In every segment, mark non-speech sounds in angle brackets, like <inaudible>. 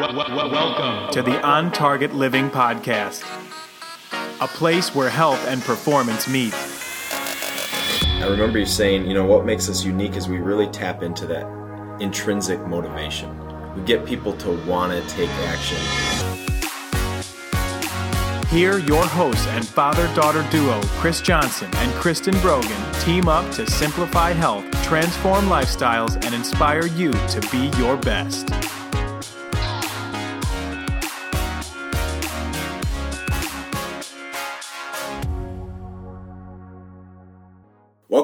Welcome to the On Target Living Podcast, a place where health and performance meet. I remember you saying, you know, what makes us unique is we really tap into that intrinsic motivation. We get people to want to take action. Here, your hosts and father daughter duo, Chris Johnson and Kristen Brogan, team up to simplify health, transform lifestyles, and inspire you to be your best.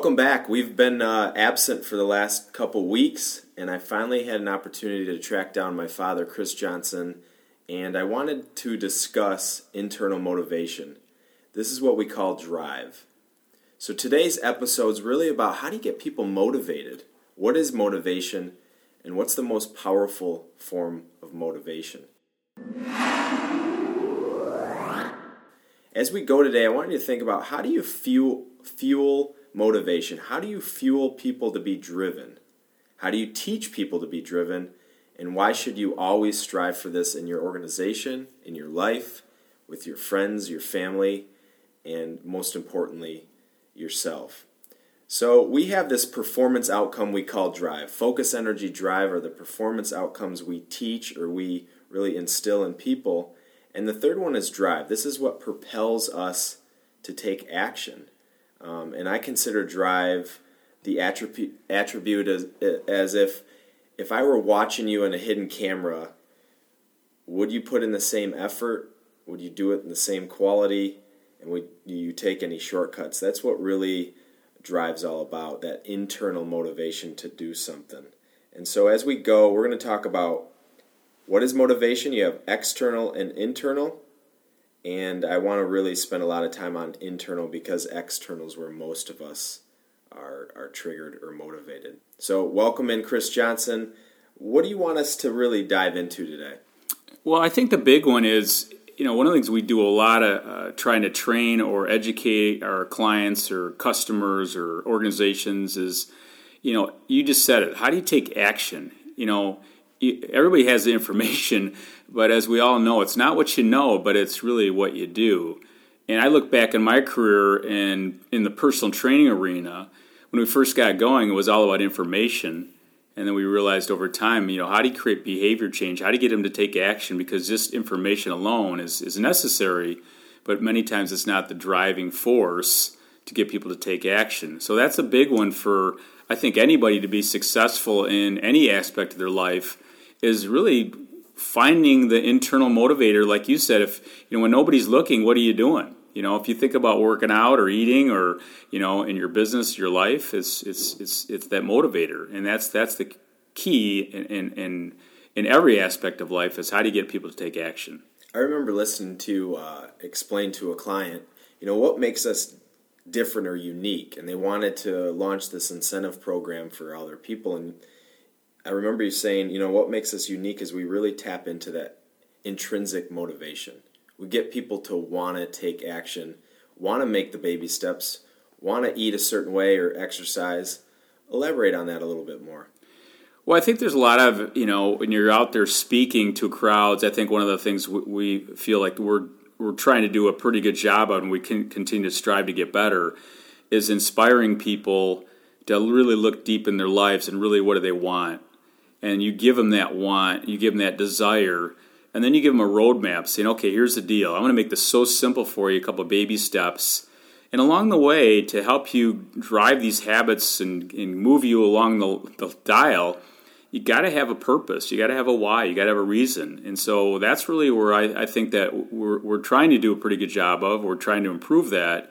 Welcome back. We've been uh, absent for the last couple weeks, and I finally had an opportunity to track down my father, Chris Johnson, and I wanted to discuss internal motivation. This is what we call drive. So today's episode is really about how do you get people motivated? What is motivation, and what's the most powerful form of motivation? As we go today, I want you to think about how do you fuel fuel motivation? How do you fuel people to be driven? How do you teach people to be driven? And why should you always strive for this in your organization, in your life, with your friends, your family, and most importantly, yourself? So, we have this performance outcome we call drive. Focus, energy, drive are the performance outcomes we teach or we really instill in people. And the third one is drive. This is what propels us to take action. Um, and I consider drive the attribute attribute as as if if I were watching you in a hidden camera, would you put in the same effort? Would you do it in the same quality? And would you take any shortcuts? That's what really drives all about that internal motivation to do something. And so as we go, we're going to talk about what is motivation. You have external and internal and I want to really spend a lot of time on internal because external is where most of us are are triggered or motivated. So, welcome in, Chris Johnson. What do you want us to really dive into today? Well, I think the big one is you know one of the things we do a lot of uh, trying to train or educate our clients or customers or organizations is you know you just said it. How do you take action? You know everybody has the information, but as we all know, it's not what you know, but it's really what you do. And I look back in my career and in the personal training arena, when we first got going, it was all about information. And then we realized over time, you know, how do you create behavior change? How do you get them to take action? Because just information alone is, is necessary, but many times it's not the driving force to get people to take action. So that's a big one for, I think, anybody to be successful in any aspect of their life is really finding the internal motivator like you said if you know when nobody's looking what are you doing? You know if you think about working out or eating or you know in your business your life it's it's it's it's that motivator. And that's that's the key in in in, in every aspect of life is how do you get people to take action? I remember listening to uh, explain to a client you know what makes us different or unique? And they wanted to launch this incentive program for all their people. And I remember you saying, you know, what makes us unique is we really tap into that intrinsic motivation. We get people to want to take action, want to make the baby steps, want to eat a certain way or exercise. Elaborate on that a little bit more. Well, I think there's a lot of, you know, when you're out there speaking to crowds, I think one of the things we feel like we're we're trying to do a pretty good job on, and we can continue to strive to get better, is inspiring people to really look deep in their lives and really what do they want and you give them that want, you give them that desire, and then you give them a roadmap saying, okay, here's the deal. I'm going to make this so simple for you, a couple baby steps. And along the way, to help you drive these habits and, and move you along the, the dial, you got to have a purpose. You got to have a why. You got to have a reason. And so that's really where I, I think that we're, we're trying to do a pretty good job of. We're trying to improve that.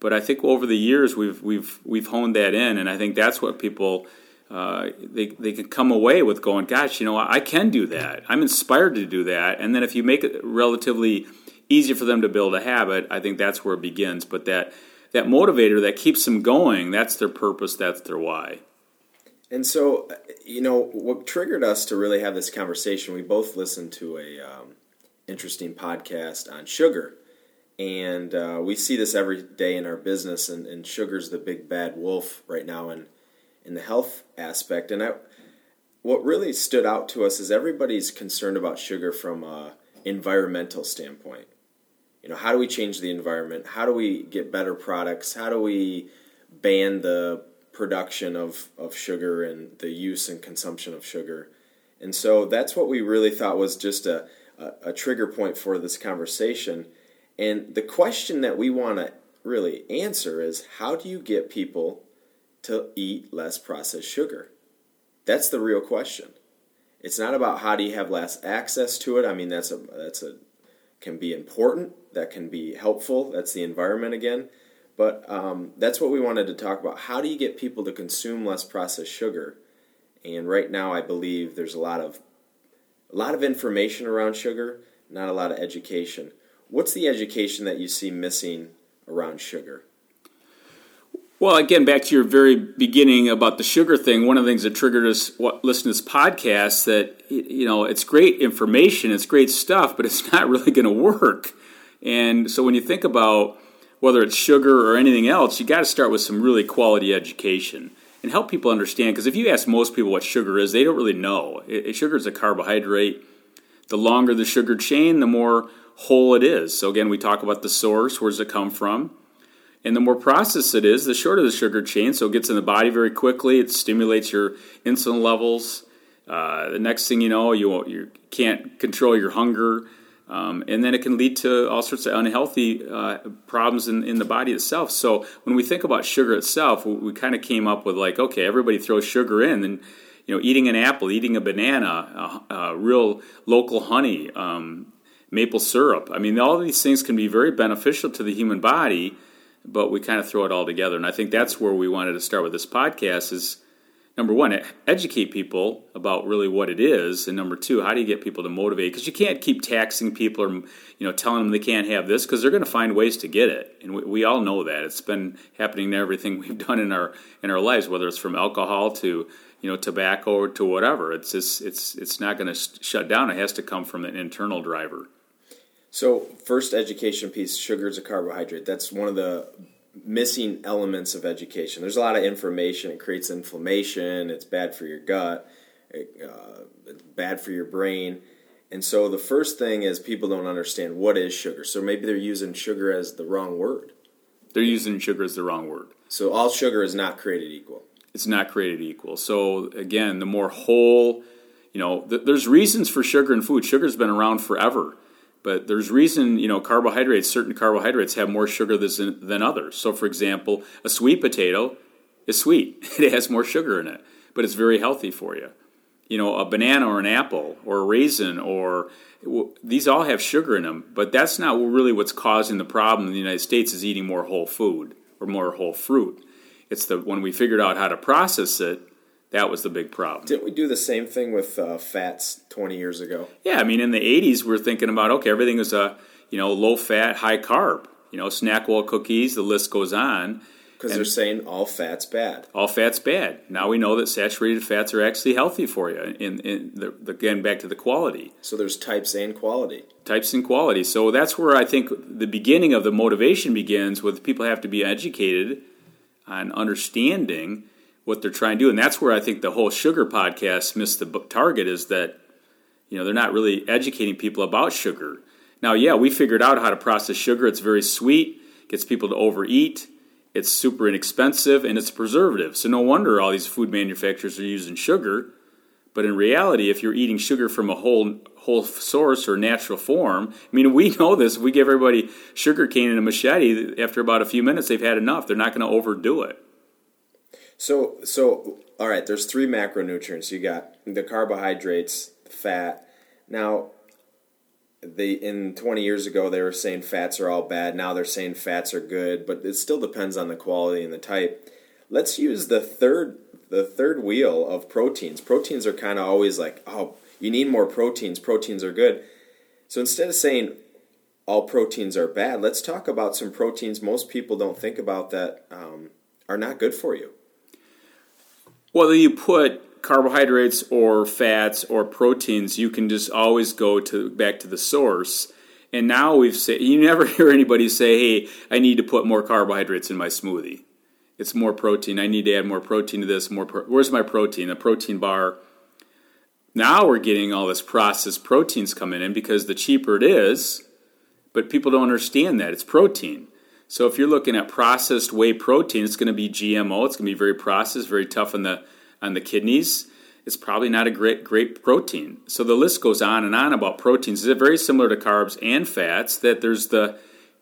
But I think over the years we've we've we've honed that in, and I think that's what people uh, they, they can come away with going, gosh, you know, I can do that. I'm inspired to do that. And then if you make it relatively easy for them to build a habit, I think that's where it begins. But that, that motivator that keeps them going, that's their purpose, that's their why. And so, you know, what triggered us to really have this conversation, we both listened to a um, interesting podcast on sugar. And uh, we see this every day in our business, and, and sugar's the big bad wolf right now. And in the health aspect. And I, what really stood out to us is everybody's concerned about sugar from a environmental standpoint. You know, how do we change the environment? How do we get better products? How do we ban the production of, of sugar and the use and consumption of sugar? And so that's what we really thought was just a, a, a trigger point for this conversation. And the question that we want to really answer is how do you get people to eat less processed sugar? That's the real question. It's not about how do you have less access to it. I mean, that's a that's a can be important. That can be helpful. That's the environment again. But um, that's what we wanted to talk about. How do you get people to consume less processed sugar? And right now, I believe there's a lot of a lot of information around sugar, not a lot of education. What's the education that you see missing around sugar? Well, again, back to your very beginning about the sugar thing. One of the things that triggered us listen to this podcast that you know it's great information, it's great stuff, but it's <laughs> not really going to work. And so when you think about whether it's sugar or anything else, you got to start with some really quality education and help people understand. Because if you ask most people what sugar is, they don't really know. It, sugar is a carbohydrate. The longer the sugar chain, the more whole it is. So again, we talk about the source. Where does it come from? And the more processed it is, the shorter the sugar chain. So it gets in the body very quickly. It stimulates your insulin levels. Uh, the next thing you know, you you can't control your hunger, um, and then it can lead to all sorts of unhealthy uh, problems in, in the body itself. So when we think about sugar itself, we, we kind of came up with like, okay, everybody throws sugar in, and you know, eating an apple, eating a banana, uh, uh, real local honey, um, maple syrup. I mean, all these things can be very beneficial to the human body but we kind of throw it all together. And I think that's where we wanted to start with this podcast is number one, educate people about really what it is, and number two, how do you get people to motivate? Because you can't keep taxing people or you know telling them they can't have this because they're going to find ways to get it, and we, we, all know that it's been happening to everything <laughs> we've done in our in our lives, whether it's from alcohol to you know tobacco or to whatever. It's just it's it's not going to shut down. It has to come from an internal driver. So, first education piece sugar is a carbohydrate. That's one of the missing elements of education. There's a lot of information. It creates inflammation. It's bad for your gut. It, uh, it's bad for your brain. And so, the first thing is people don't understand what is sugar. So, maybe they're using sugar as the wrong word. They're using sugar as the wrong word. So, all sugar is not created equal. It's not created equal. So, again, the more whole, you know, th- there's reasons for sugar in food. Sugar's been around forever but there's reason, you know, carbohydrates, certain carbohydrates have more sugar than, than others. So, for example, a sweet potato is sweet, <laughs> it has more sugar in it, but it's very healthy for you. You know, a banana or an apple or a raisin or these all have sugar in them, but that's not really what's causing the problem in the United States is eating more whole food or more whole fruit. It's the when we figured out how to process it, that was the big problem. Didn't we do the same thing with uh, fats 20 years ago? Yeah, I mean, in the 80s, we are thinking about okay, everything is a you know low fat, high carb. You know, SnackWell cookies. The list goes on. Because they're saying all fat's bad. All fat's bad. Now we know that saturated fats are actually healthy for you. In, in the, again, back to the quality. So there's types and quality. Types and quality. So that's where I think the beginning of the motivation begins. With people have to be educated on understanding what they're trying to do. And that's where I think the whole sugar podcast missed the target is that, you know, they're not really educating people about sugar. Now, yeah, we figured out how to process sugar. It's very sweet, gets people to overeat, it's super inexpensive, and it's preservative. So no wonder all these food manufacturers are using sugar. But in reality, if you're eating sugar from a whole whole source or natural form, I mean, we know this. If we give everybody sugar cane and a machete, after about a few minutes, they've had enough. They're not going to overdo it. So so all right, there's three macronutrients. You got the carbohydrates, the fat. Now they in 20 years ago they were saying fats are all bad. Now they're saying fats are good, but it still depends on the quality and the type. Let's use the third the third wheel of proteins. Proteins are kind of always like, "Oh, you need more proteins. Proteins are good." So instead of saying all proteins are bad, let's talk about some proteins most people don't think about that um, are not good for you whether you put carbohydrates or fats or proteins, you can just always go to back to the source. And now we've said you never <laughs> hear anybody say, "Hey, I need to put more carbohydrates in my smoothie." It's more protein. I need to add more protein to this. More. Pro- Where's my protein? A protein bar. Now we're getting all this processed proteins coming in because the cheaper it is, but people don't understand that it's protein. So if you're looking at processed whey protein, it's going to be GMO. It's going to be very processed, very tough on the on the kidneys. It's probably not a great great protein. So the list goes on and on about proteins. It's very similar to carbs and fats. That there's the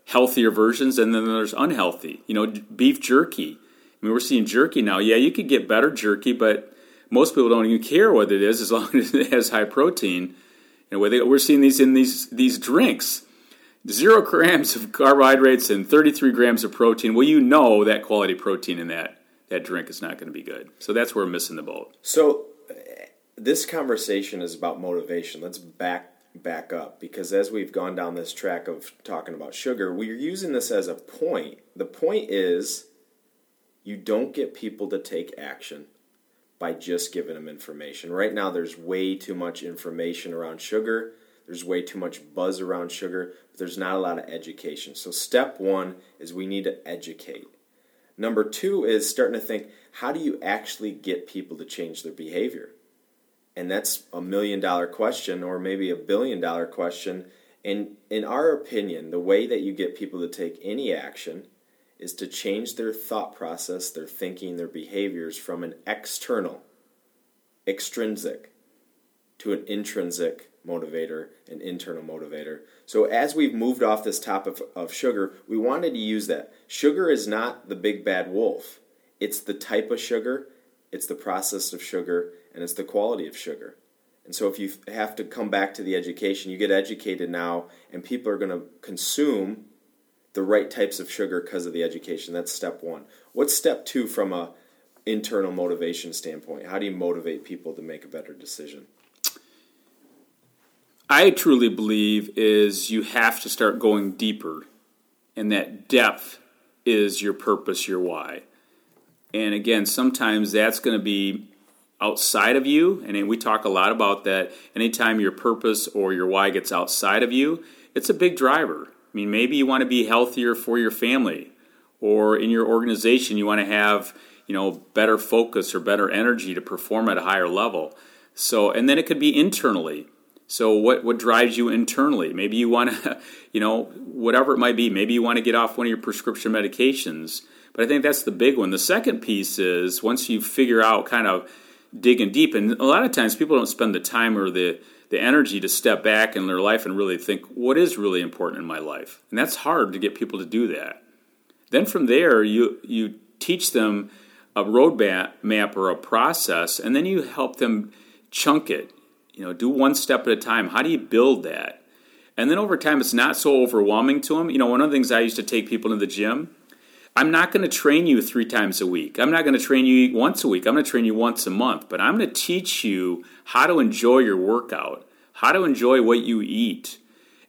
healthier versions and then there's unhealthy. You know, beef jerky. I mean, we're seeing jerky now. Yeah, you could get better jerky, but most people don't even care what it is as long <laughs> as it has high protein. And we're seeing these in these these drinks zero grams of carbohydrates and 33 grams of protein, well, you know that quality protein in that, that drink is not going to be good. So that's where we're missing the boat. So eh, this conversation is about motivation. Let's back back up because as we've gone down this track of talking about sugar, we're using this as a point. The point is you don't get people to take action by just giving them information. Right now there's way too much information around sugar there's way too much buzz around sugar, but there's not a lot of education. So, step one is we need to educate. Number two is starting to think how do you actually get people to change their behavior? And that's a million dollar question or maybe a billion dollar question. And in our opinion, the way that you get people to take any action is to change their thought process, their thinking, their behaviors from an external, extrinsic, to an intrinsic motivator and internal motivator. So as we've moved off this topic of, of sugar, we wanted to use that. Sugar is not the big bad wolf. It's the type of sugar, it's the process of sugar, and it's the quality of sugar. And so if you have to come back to the education, you get educated now and people are going to consume the right types of sugar because of the education. That's step 1. What's step 2 from a internal motivation standpoint? How do you motivate people to make a better decision? I truly believe is you have to start going deeper, and that depth is your purpose, your why. And again, sometimes that's going to be outside of you, and we talk a lot about that. Anytime your purpose or your why gets outside of you, it's a big driver. I mean, maybe you want to be healthier for your family, or in your organization, you want to have you know better focus or better energy to perform at a higher level. So, and then it could be internally. So what what drives you internally? Maybe you want to, <laughs> you know, whatever it might be. Maybe you want to get off one of your prescription medications. But I think that's the big one. The second piece is once you figure out kind of digging deep, and a lot of times people don't spend the time or the the energy to step back in their life and really think what is really important in my life, and that's hard to get people to do that. Then from there, you you teach them a roadmap map or a process, and then you help them chunk it you know, do one step at a time. How do you build that? And then over time, it's not so overwhelming to them. You know, one of the things I used to take people to the gym, I'm not going to train you three times a week. I'm not going to train you once a week. I'm going to train you once a month. But I'm going to teach you how to enjoy your workout, how to enjoy what you eat.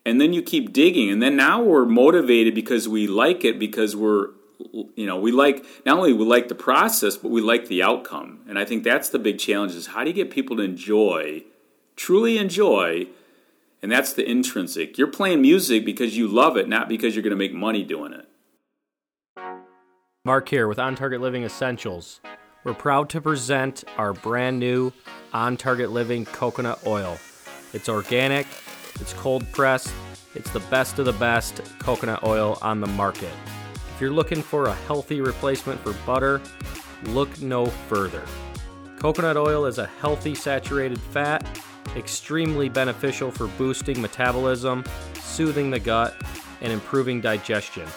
And then you keep digging. And then now we're motivated because we like it, because we're you know we like not only we like the process but we like the outcome and i think that's the big challenge is how do you get people to enjoy truly enjoy, and that's the intrinsic. You're playing music because you love it, not because you're going to make money doing it. Mark here with On Target Living Essentials. We're proud to present our brand new On Target Living coconut oil. It's organic, it's cold pressed, it's the best of the best coconut oil on the market. If you're looking for a healthy replacement for butter, look no further. Coconut oil is a healthy saturated fat extremely beneficial for boosting metabolism, soothing the gut, and improving digestion.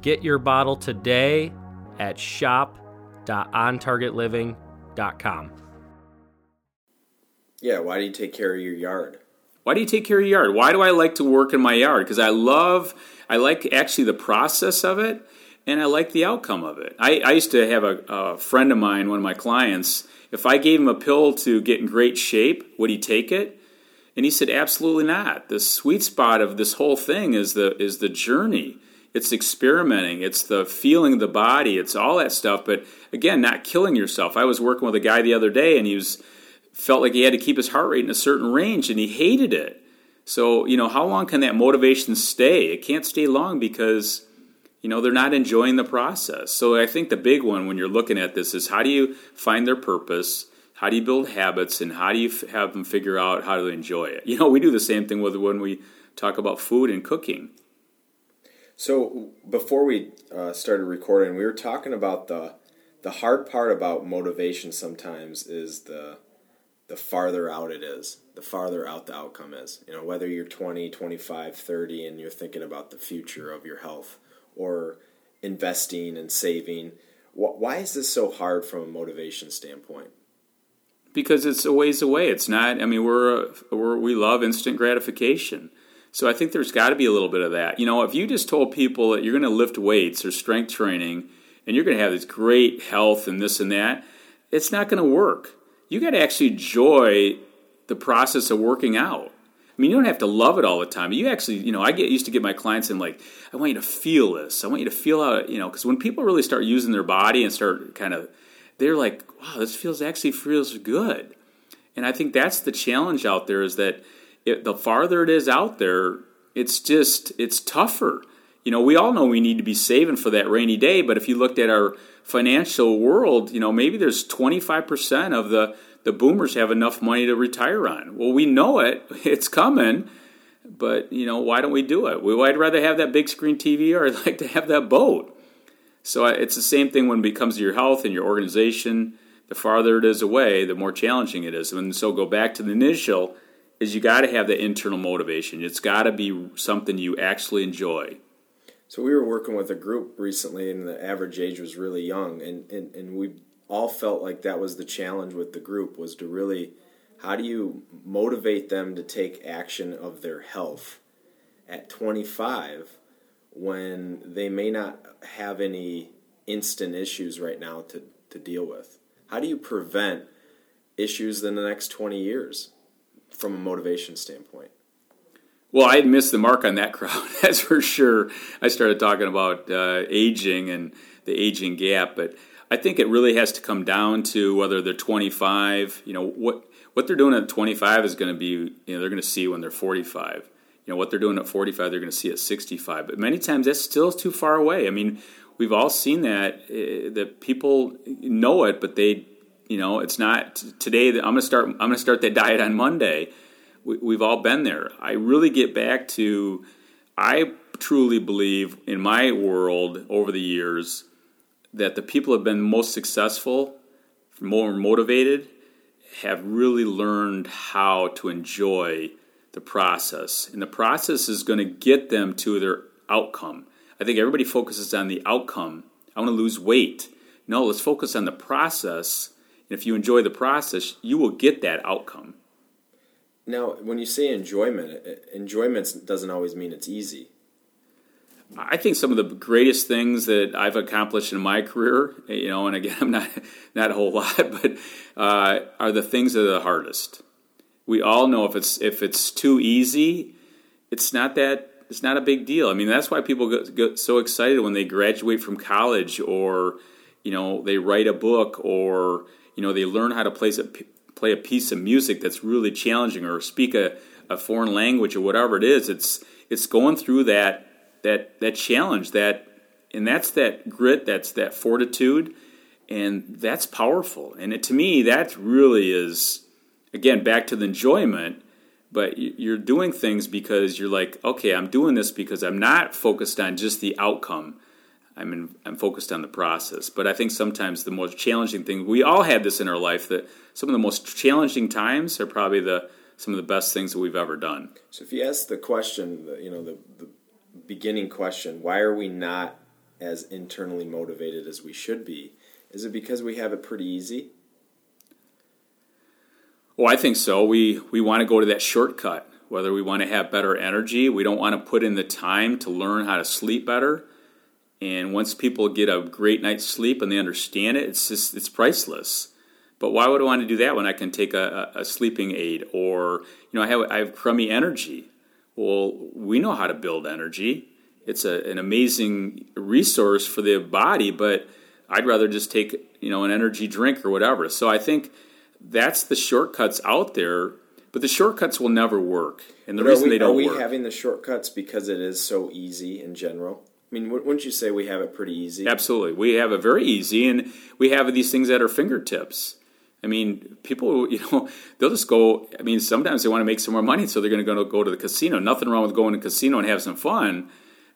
Get your bottle today at shop.ontargetliving.com. Yeah, why do you take care of your yard? Why do you take care of your yard? Why do I like to work in my yard? Because I love, I like actually the process of it, and I like the outcome of it. I, I used to have a, a friend of mine, one of my clients, if I gave him a pill to get in great shape, would he take it? And he said, absolutely not. The sweet spot of this whole thing is the is the journey. It's experimenting. It's the feeling of the body. It's all that stuff. But again, not killing yourself. I was working with a guy the other day, and he was felt like he had to keep his heart rate in a certain range, and he hated it. So you know, how long can that motivation stay? It can't stay long because you know they're not enjoying the process so i think the big one when you're looking at this is how do you find their purpose How do you build habits, and how do you f- have them figure out how to enjoy it? You know, we do the same thing with when we talk about food and cooking. So before we uh, started recording, we were talking about the the hard part about motivation. Sometimes is the the farther out it is, the farther out the outcome is. You know, whether you're 20, 25, 30, and you're thinking about the future of your health or investing and saving. Why is this so hard from a motivation standpoint? Because it's a ways away. It's not. I mean, we're, we're we love instant gratification. So I think there's got to be a little bit of that. You know, if you just told people that you're going to lift weights or strength training and you're going to have this great health and this and that, it's not going to work. You got to actually enjoy the process of working out. Mean, you don't have to love it all the time. You actually, you know, I get used to get my clients in like, I want you to feel this. I want you to feel how, you know, because when people really start using their body and start kind of, they're like, wow, this feels actually feels good. And I think that's the challenge out there is that it, the farther it is out there, it's just it's tougher. You know, we all know we need to be saving for that rainy day, but if you looked at our financial world, you know, maybe there's 25% of the the boomers have enough money to retire on. Well, we know it; <laughs> it's coming. But you know, why don't we do it? Well, I'd rather have that big screen TV, or <laughs> I'd like to have that boat. So it's the same thing when it comes to your health and your organization. The farther it is away, the more challenging it is. And so go back to the initial is you got to have that internal motivation. It's got to be something you actually enjoy. So we were working with a group recently, and the average age was really young, and, and, and we all felt like that was the challenge with the group was to really how do you motivate them to take action of their health at 25 when they may not have any instant issues right now to, to deal with? How do you prevent issues in the next 20 years? from a motivation standpoint? Well, I had missed the mark on that crowd, <laughs> that's for sure. I started talking about uh, aging and the aging gap, but I think it really has to come down to whether they're 25. You know what what they're doing at 25 is going to be. You know they're going to see when they're 45. You know what they're doing at 45, they're going to see at 65. But many times that's still too far away. I mean, we've all seen that uh, that people know it, but they you know, it's not today. That I'm going to start. I'm going to start that diet on Monday. We, have all been there. I really get back to. I truly believe in my world over the years that the people have been most successful, more motivated, have really learned how to enjoy the process, and the process is going to get them to their outcome. I think everybody focuses on the outcome. I want to lose weight. No, let's focus on the process and if you enjoy the process, you will get that outcome. Now, when you say enjoyment, enjoyment doesn't always mean it's easy. I think some of the greatest things that I've accomplished in my career, you know, and again, <laughs> I'm not not a whole lot, but uh, are the things that are the hardest. We all know if it's if it's too easy, it's not that it's not a big deal. I mean, that's why people get, get so excited when they graduate from college, or you know, they write a book, or you know they learn how to play a, play a piece of music that's really challenging or speak a, a foreign language or whatever it is it's it's going through that that that challenge that and that's that grit that's that fortitude and that's powerful and it, to me that really is again back to the enjoyment but you're doing things because you're like okay i'm doing this because i'm not focused on just the outcome I'm in, I'm focused on the process. But I think sometimes the most challenging thing we all had this in our life that some of the most challenging times are probably the some of the best things that we've ever done. So if you ask the question, you know, the, the beginning question, why are we not as internally motivated as we should be? Is it because we have it pretty easy? Well, I think so. We we want to go to that shortcut. Whether we want to have better energy, we don't want to put in the time to learn how to sleep better and once people get a great night's sleep and they understand it, it's just it's priceless. But why would I want to do that when I can take a, a sleeping aid or you know I have I have crummy energy? Well, we know how to build energy. It's a, an amazing resource for the body, but I'd rather just take you know an energy drink or whatever. So I think that's the shortcuts out there, but the shortcuts will never work. And the but reason we, they don't work. are we work, having the shortcuts because it is so easy in general? I mean, wouldn't you say we have it pretty easy? Absolutely. We have it very easy, and we have these things at our fingertips. I mean, people, <laughs> you know, they'll just go. I mean, sometimes they want to make some more money, so they're going to go to the casino. Nothing wrong with going to the casino and have some fun,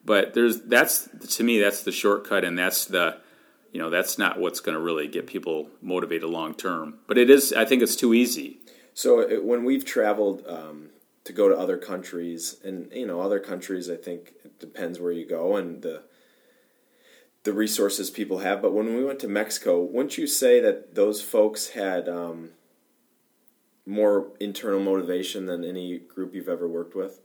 but there's that's to me that's the shortcut, and that's the, you know, that's not what's going to really get people motivated long term. But it is. I think it's too easy. So it, when we've traveled um, to go to other countries, and you know, other countries, I think it depends where you go and the the resources people have. But when we went to Mexico, wouldn't you say that those folks had um, more internal motivation than any group you've ever worked with?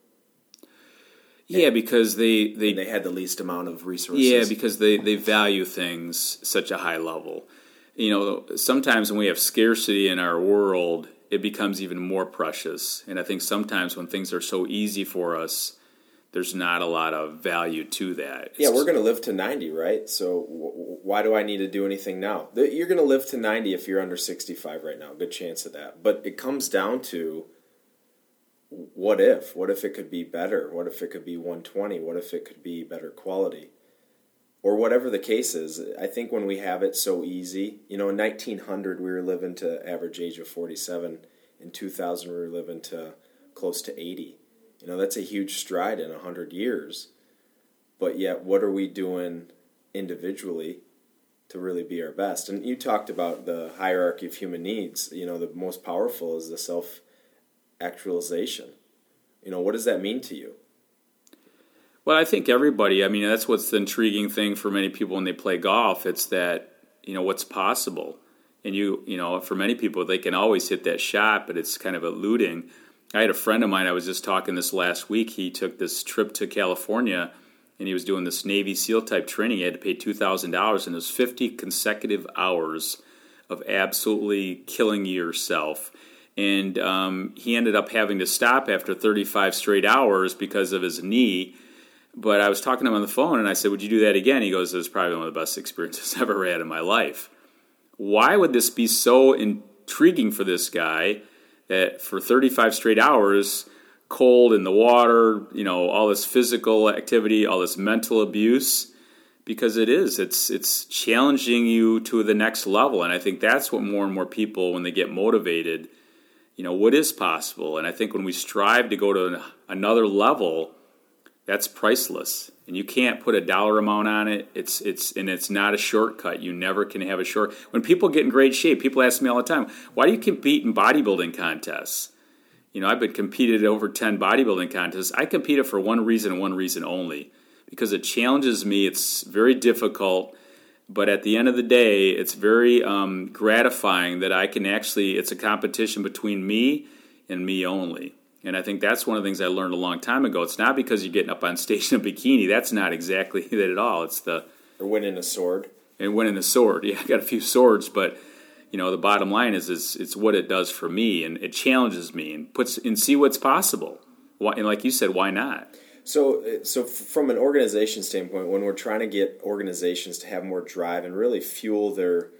Yeah, because they they And they had the least amount of resources. Yeah, because they, they value things such a high level. You know, sometimes when we have scarcity in our world, it becomes even more precious. And I think sometimes when things are so easy for us, there's not a lot of value to that. It's- yeah, we're going to live to 90, right? So w- why do I need to do anything now? You're going to live to 90 if you're under 65 right now. Good chance of that. But it comes down to what if? What if it could be better? What if it could be 120? What if it could be better quality? Or whatever the case is, I think when we have it so easy, you know, in 1900 we were living to average age of 47. In 2000 we were living to close to 80. You know, that's a huge stride in 100 years. But yet, what are we doing individually to really be our best? And you talked about the hierarchy of human needs. You know, the most powerful is the self actualization. You know, what does that mean to you? Well, I think everybody, I mean, that's what's the intriguing thing for many people when they play golf. It's that, you know, what's possible. And you, you know, for many people, they can always hit that shot, but it's kind of eluding. I had a friend of mine, I was just talking this last week. He took this trip to California and he was doing this Navy SEAL type training. He had to pay $2,000 and it was 50 consecutive hours of absolutely killing yourself. And um, he ended up having to stop after 35 straight hours because of his knee. But I was talking to him on the phone and I said, Would you do that again? He goes, It was probably one of the best experiences <laughs> I've ever had in my life. Why would this be so intriguing for this guy that for 35 straight hours, cold in the water, you know, all this physical activity, all this mental abuse? Because it is, it's it's challenging you to the next level, and I think that's what more and more people, when they get motivated, you know, what is possible. And I think when we strive to go to another level, that's priceless and you can't put a dollar amount on it. It's it's and it's not a shortcut. You never can have a short when people get in great shape people ask me all the time why do you compete in bodybuilding contests? You know i've been competed over 10 bodybuilding contests. I competed for one reason and one reason only because it challenges me. It's very difficult but at the end of the day it's very um, gratifying that i can actually it's a competition between me and me only and I think that's one of the things I learned a long time ago. It's not because you're getting up on stage in a bikini. That's not exactly <laughs> that at all. It's the Or winning a sword. and winning the sword. <laughs> Yeah, I got a few swords, but you know the bottom line is, is it's what it does for me, and it challenges me and puts and see what's possible. Why, and like you said, why not? So, uh, so from an organization standpoint, when we're trying to get organizations to have more drive and really fuel their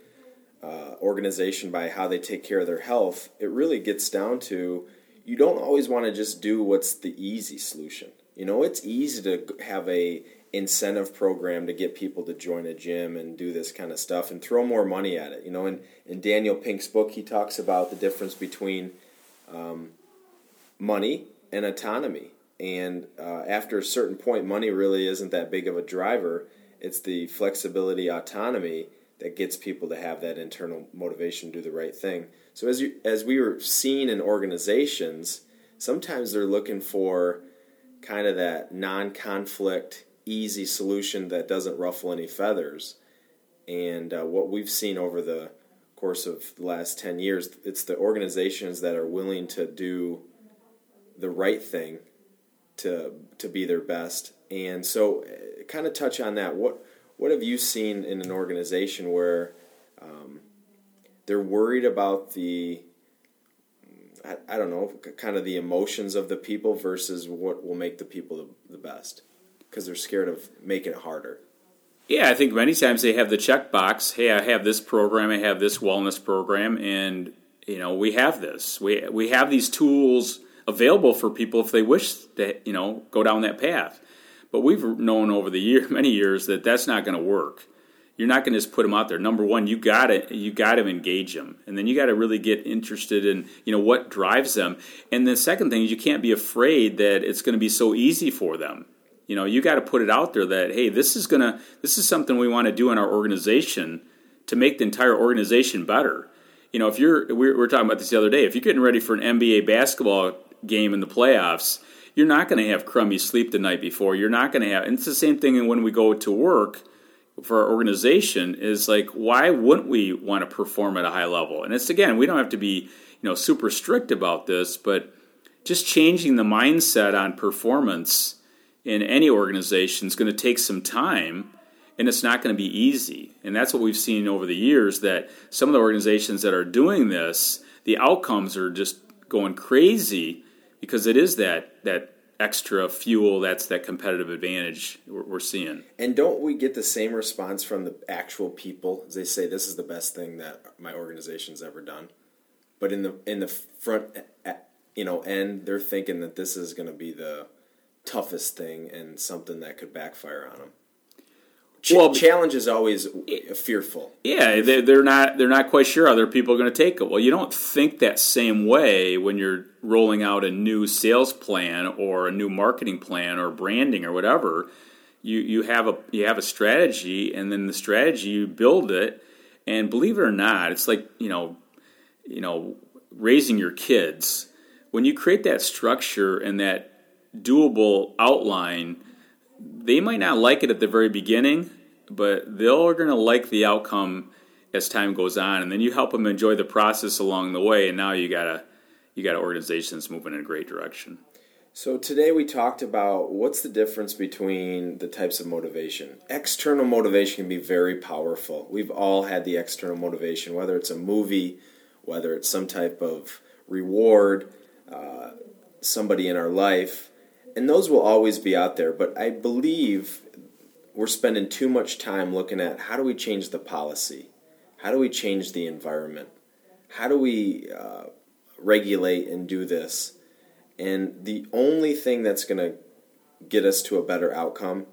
uh, organization by how they take care of their health, it really gets down to you don't always want to just do what's the easy solution. You know, it's easy to have a incentive program to get people to join a gym and do this kind of stuff and throw more money at it. You know, in, in Daniel Pink's book, he talks about the difference between um, money and autonomy. And uh, after a certain point, money really isn't that big of a driver. It's the flexibility, autonomy that gets people to have that internal motivation to do the right thing. So as you as we were seeing in organizations, sometimes they're looking for kind of that non-conflict, easy solution that doesn't ruffle any feathers. And uh, what we've seen over the course of the last 10 years, it's the organizations that are willing to do the right thing to to be their best. And so, uh, kind of touch on that. What what have you seen in an organization where um, they're worried about the I, I don't know kind of the emotions of the people versus what will make the people the, the best because they're scared of making it harder. Yeah, I think many times they have the checkbox. Hey, I have this program. I have this wellness program, and you know we have this. We we have these tools available for people if they wish to you know go down that path. But we've known over the year, <laughs> many years, that that's not going to work. you're not going to just put them out there. Number one, you got to you got to engage them, and then you got to really get interested in you know what drives them. And the second thing is you can't be afraid that it's going to be so easy for them. You know, you got to put it out there that hey, this is gonna this is something we want to do in our organization to make the entire organization better. You know, if you're we were talking about this the other day, if you're getting ready for an NBA basketball game in the playoffs, you're not going to have crummy sleep the night before. You're not going to have, and it's the same thing when we go to work for our organization. Is like, why wouldn't we want to perform at a high level? And it's again, we don't have to be you know super strict about this, but just changing the mindset on performance in any organization is going to take some time and it's not going to be easy. And that's what we've seen over the years that some of the organizations that are doing this, the outcomes are just going crazy because it is that that extra fuel that's that competitive advantage we're, seeing. And don't we get the same response from the actual people they say this is the best thing that my organization's ever done? But in the in the front you know end they're thinking that this is going to be the toughest thing and something that could backfire on them. Ch- well, challenge is always fearful. Yeah, they're not they're not quite sure other people are going to take it. Well, you don't think that same way when you're rolling out a new sales plan or a new marketing plan or branding or whatever. You you have a you have a strategy, and then the strategy you build it. And believe it or not, it's like you know, you know, raising your kids. When you create that structure and that doable outline, they might not like it at the very beginning, but they're going to like the outcome as time goes on, and then you help them enjoy the process along the way. And now you got a you got an organization that's moving in a great direction. So today we talked about what's the difference between the types of motivation. External motivation can be very powerful. We've all had the external motivation, whether it's a movie, whether it's some type of reward, uh, somebody in our life and those will always be out there. But I believe we're spending too much time looking at how do we change the policy, how do we change the environment, how do we uh, regulate and do this. And the only thing that's going to get us to a better outcome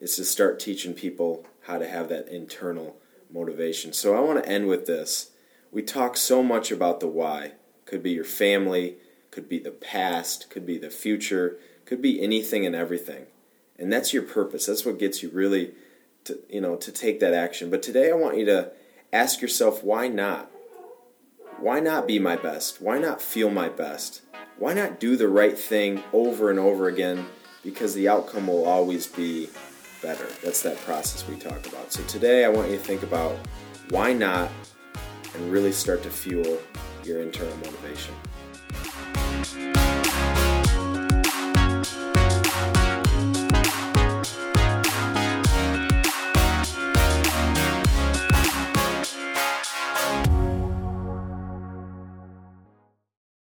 is to start teaching people how to have that internal motivation. So I want to end with this. We talk so much about the why. Could be your family, could be the past, could be the future, could be anything and everything. And that's your purpose. That's what gets you really to you know to take that action. But today I want you to ask yourself why not? Why not be my best? Why not feel my best? Why not do the right thing over and over again because the outcome will always be better. That's that process we talk about. So today I want you to think about why not and really start to fuel your internal motivation.